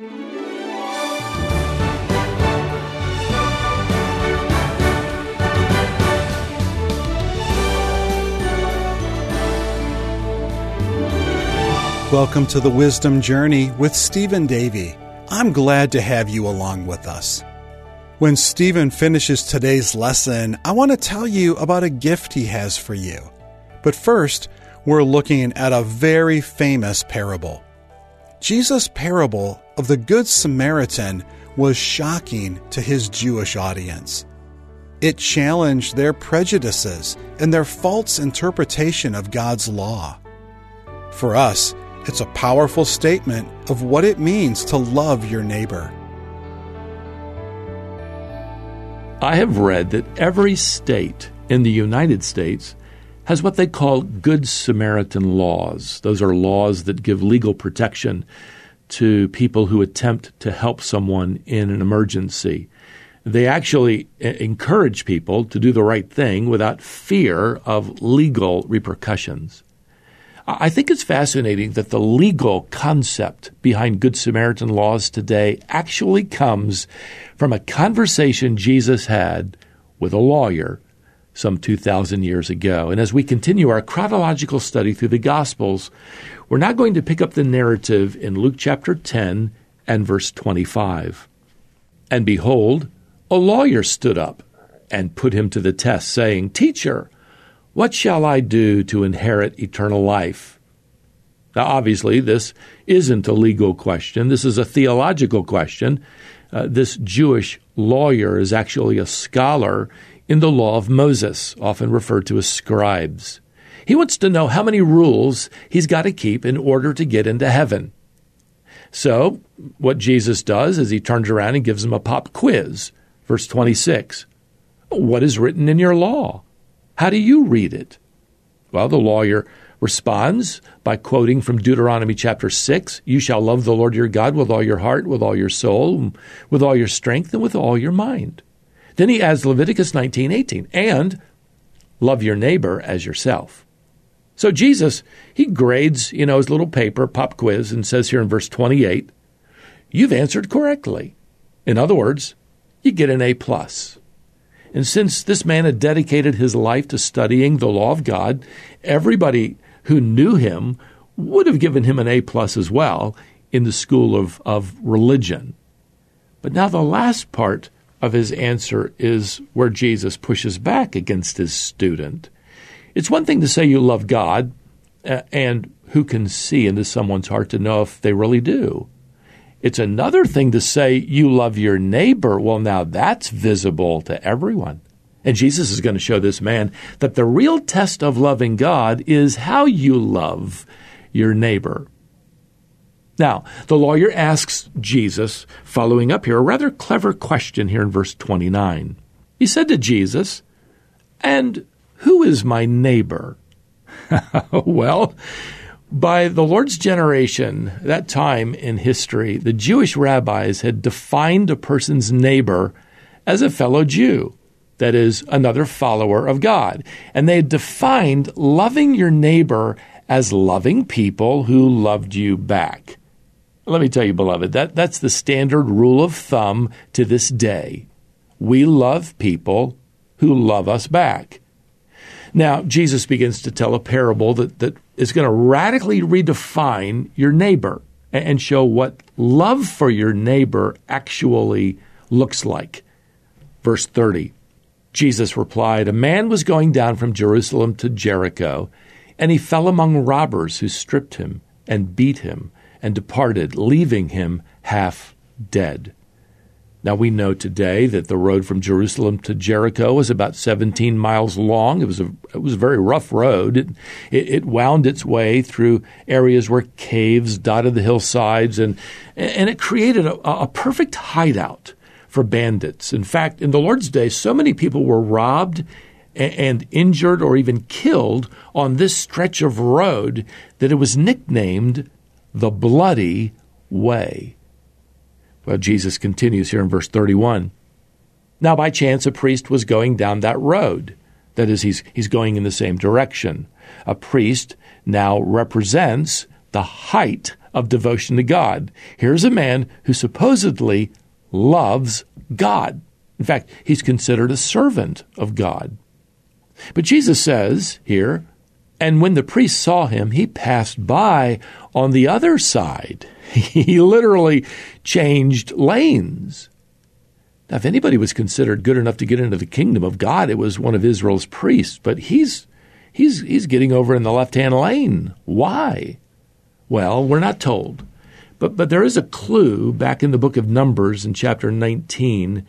Welcome to the Wisdom Journey with Stephen Davey. I'm glad to have you along with us. When Stephen finishes today's lesson, I want to tell you about a gift he has for you. But first, we're looking at a very famous parable. Jesus' parable of the Good Samaritan was shocking to his Jewish audience. It challenged their prejudices and their false interpretation of God's law. For us, it's a powerful statement of what it means to love your neighbor. I have read that every state in the United States has what they call Good Samaritan laws. Those are laws that give legal protection to people who attempt to help someone in an emergency. They actually encourage people to do the right thing without fear of legal repercussions. I think it's fascinating that the legal concept behind Good Samaritan laws today actually comes from a conversation Jesus had with a lawyer some 2,000 years ago. And as we continue our chronological study through the Gospels, we're now going to pick up the narrative in Luke chapter 10 and verse 25. And behold, a lawyer stood up and put him to the test, saying, Teacher, what shall I do to inherit eternal life? Now, obviously, this isn't a legal question. This is a theological question. Uh, this Jewish lawyer is actually a scholar in the law of Moses, often referred to as scribes. He wants to know how many rules he's got to keep in order to get into heaven. So, what Jesus does is he turns around and gives him a pop quiz. Verse 26 What is written in your law? How do you read it? Well, the lawyer responds by quoting from Deuteronomy chapter 6 You shall love the Lord your God with all your heart, with all your soul, with all your strength, and with all your mind. Then he adds Leviticus 19:18 and love your neighbor as yourself. So Jesus, he grades, you know, his little paper, pop quiz, and says here in verse 28, You've answered correctly. In other words, you get an A plus. And since this man had dedicated his life to studying the law of God, everybody who knew him would have given him an A plus as well in the school of, of religion. But now the last part of his answer is where Jesus pushes back against his student. It's one thing to say you love God, uh, and who can see into someone's heart to know if they really do? It's another thing to say you love your neighbor. Well, now that's visible to everyone. And Jesus is going to show this man that the real test of loving God is how you love your neighbor. Now, the lawyer asks Jesus, following up here, a rather clever question here in verse 29. He said to Jesus, And who is my neighbor? well, by the Lord's generation, that time in history, the Jewish rabbis had defined a person's neighbor as a fellow Jew, that is, another follower of God. And they had defined loving your neighbor as loving people who loved you back. Let me tell you, beloved, that, that's the standard rule of thumb to this day. We love people who love us back. Now, Jesus begins to tell a parable that, that is going to radically redefine your neighbor and show what love for your neighbor actually looks like. Verse 30 Jesus replied, A man was going down from Jerusalem to Jericho, and he fell among robbers who stripped him and beat him and departed, leaving him half dead. Now we know today that the road from Jerusalem to Jericho was about 17 miles long. It was a it was a very rough road. It, it, it wound its way through areas where caves dotted the hillsides, and and it created a, a perfect hideout for bandits. In fact, in the Lord's day, so many people were robbed and injured or even killed on this stretch of road that it was nicknamed the Bloody Way. Well, Jesus continues here in verse 31. Now, by chance, a priest was going down that road. That is, he's, he's going in the same direction. A priest now represents the height of devotion to God. Here's a man who supposedly loves God. In fact, he's considered a servant of God. But Jesus says here, and when the priest saw him, he passed by on the other side. He literally changed lanes. Now, if anybody was considered good enough to get into the kingdom of God, it was one of Israel's priests. But he's he's he's getting over in the left-hand lane. Why? Well, we're not told. But but there is a clue back in the book of Numbers in chapter 19,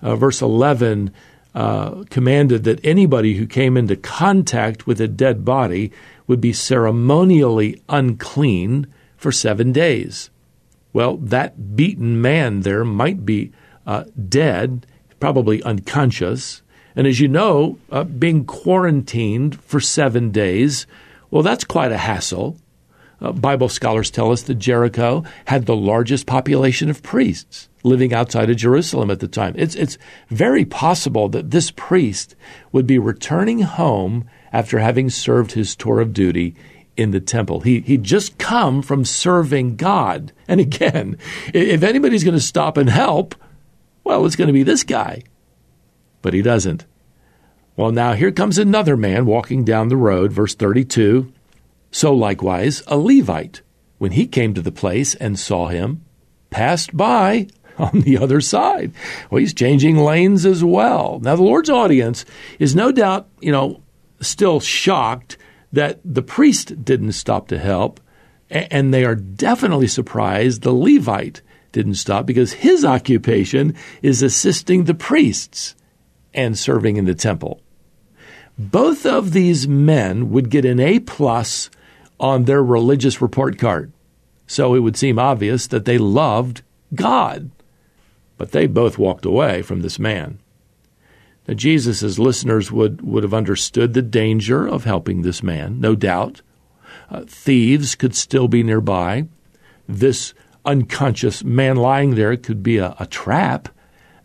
uh, verse 11 uh, commanded that anybody who came into contact with a dead body would be ceremonially unclean for seven days. Well, that beaten man there might be uh, dead, probably unconscious. And as you know, uh, being quarantined for seven days, well, that's quite a hassle. Uh, Bible scholars tell us that Jericho had the largest population of priests living outside of Jerusalem at the time. It's, it's very possible that this priest would be returning home after having served his tour of duty in the temple. He, he'd just come from serving God. And again, if anybody's going to stop and help, well, it's going to be this guy. But he doesn't. Well, now here comes another man walking down the road, verse 32. So likewise, a Levite, when he came to the place and saw him, passed by on the other side. Well, he's changing lanes as well. Now, the Lord's audience is no doubt, you know, still shocked that the priest didn't stop to help, and they are definitely surprised the Levite didn't stop because his occupation is assisting the priests and serving in the temple. Both of these men would get an A plus on their religious report card. So it would seem obvious that they loved God. But they both walked away from this man. Now, Jesus' listeners would, would have understood the danger of helping this man, no doubt. Uh, thieves could still be nearby. This unconscious man lying there could be a, a trap.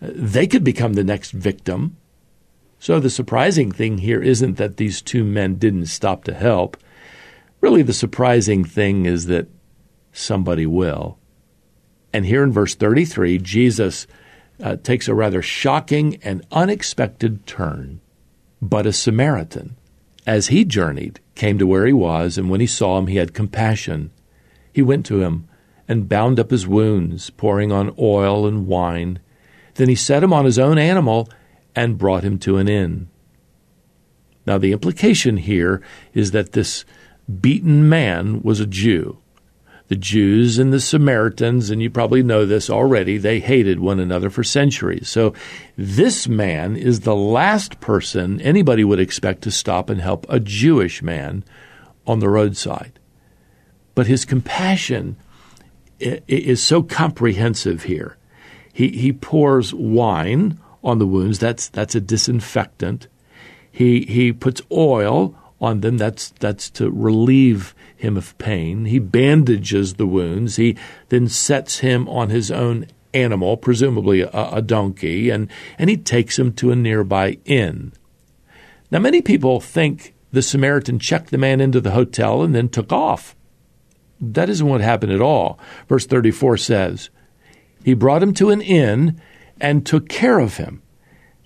Uh, they could become the next victim. So the surprising thing here isn't that these two men didn't stop to help. Really, the surprising thing is that somebody will. And here in verse 33, Jesus uh, takes a rather shocking and unexpected turn. But a Samaritan, as he journeyed, came to where he was, and when he saw him, he had compassion. He went to him and bound up his wounds, pouring on oil and wine. Then he set him on his own animal and brought him to an inn. Now, the implication here is that this beaten man was a Jew the Jews and the Samaritans, and you probably know this already, they hated one another for centuries. So this man is the last person anybody would expect to stop and help a Jewish man on the roadside. But his compassion is so comprehensive here. He, he pours wine on the wounds, that's, that's a disinfectant. He, he puts oil on them, that's, that's to relieve him of pain. He bandages the wounds. He then sets him on his own animal, presumably a, a donkey, and, and he takes him to a nearby inn. Now, many people think the Samaritan checked the man into the hotel and then took off. That isn't what happened at all. Verse 34 says, He brought him to an inn and took care of him.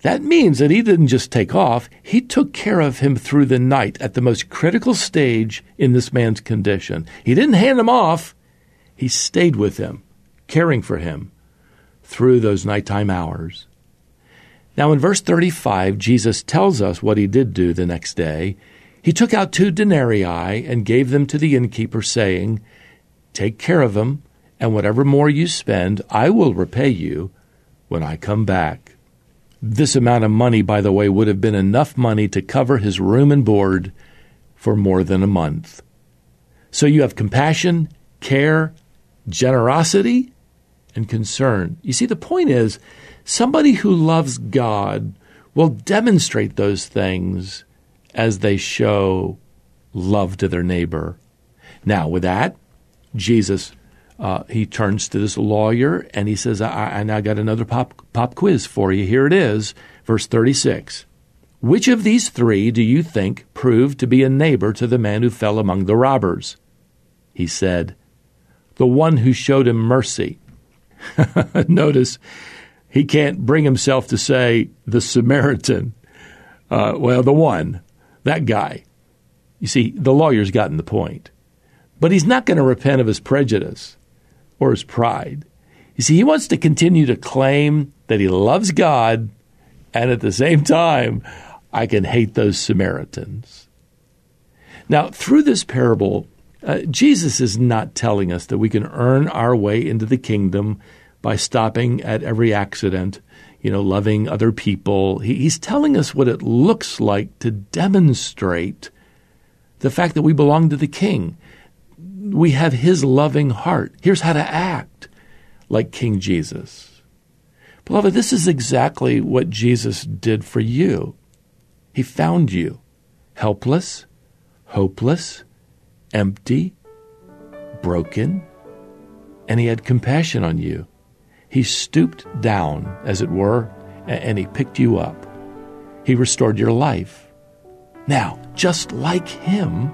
That means that he didn't just take off, he took care of him through the night at the most critical stage in this man's condition. He didn't hand him off, he stayed with him, caring for him through those nighttime hours. Now, in verse 35, Jesus tells us what he did do the next day. He took out two denarii and gave them to the innkeeper, saying, Take care of him, and whatever more you spend, I will repay you when I come back. This amount of money, by the way, would have been enough money to cover his room and board for more than a month. So you have compassion, care, generosity, and concern. You see, the point is somebody who loves God will demonstrate those things as they show love to their neighbor. Now, with that, Jesus uh, he turns to this lawyer and he says, I, I now got another pop, pop quiz for you. Here it is, verse 36. Which of these three do you think proved to be a neighbor to the man who fell among the robbers? He said, the one who showed him mercy. Notice he can't bring himself to say the Samaritan. Uh, well, the one, that guy. You see, the lawyer's gotten the point. But he's not going to repent of his prejudice or his pride. You see, he wants to continue to claim that he loves God, and at the same time, I can hate those Samaritans. Now, through this parable, uh, Jesus is not telling us that we can earn our way into the kingdom by stopping at every accident, you know, loving other people. He, he's telling us what it looks like to demonstrate the fact that we belong to the King. We have His loving heart. Here's how to act like King Jesus. Beloved, this is exactly what Jesus did for you. He found you helpless, hopeless, empty, broken, and He had compassion on you. He stooped down, as it were, and He picked you up. He restored your life. Now, just like Him,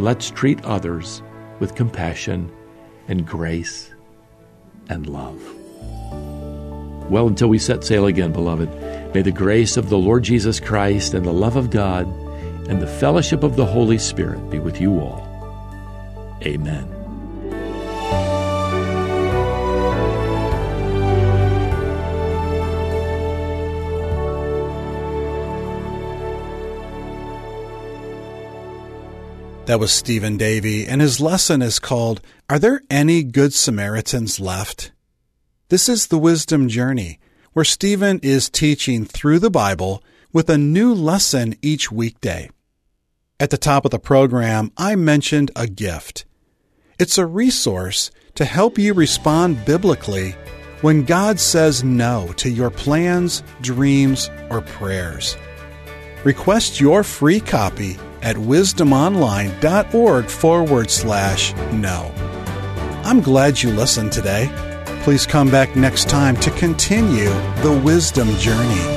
let's treat others with compassion and grace and love. Well, until we set sail again, beloved, may the grace of the Lord Jesus Christ and the love of God and the fellowship of the Holy Spirit be with you all. Amen. That was Stephen Davey, and his lesson is called Are There Any Good Samaritans Left? This is the Wisdom Journey, where Stephen is teaching through the Bible with a new lesson each weekday. At the top of the program, I mentioned a gift. It's a resource to help you respond biblically when God says no to your plans, dreams, or prayers. Request your free copy at wisdomonline.org forward slash no. I'm glad you listened today. Please come back next time to continue the wisdom journey.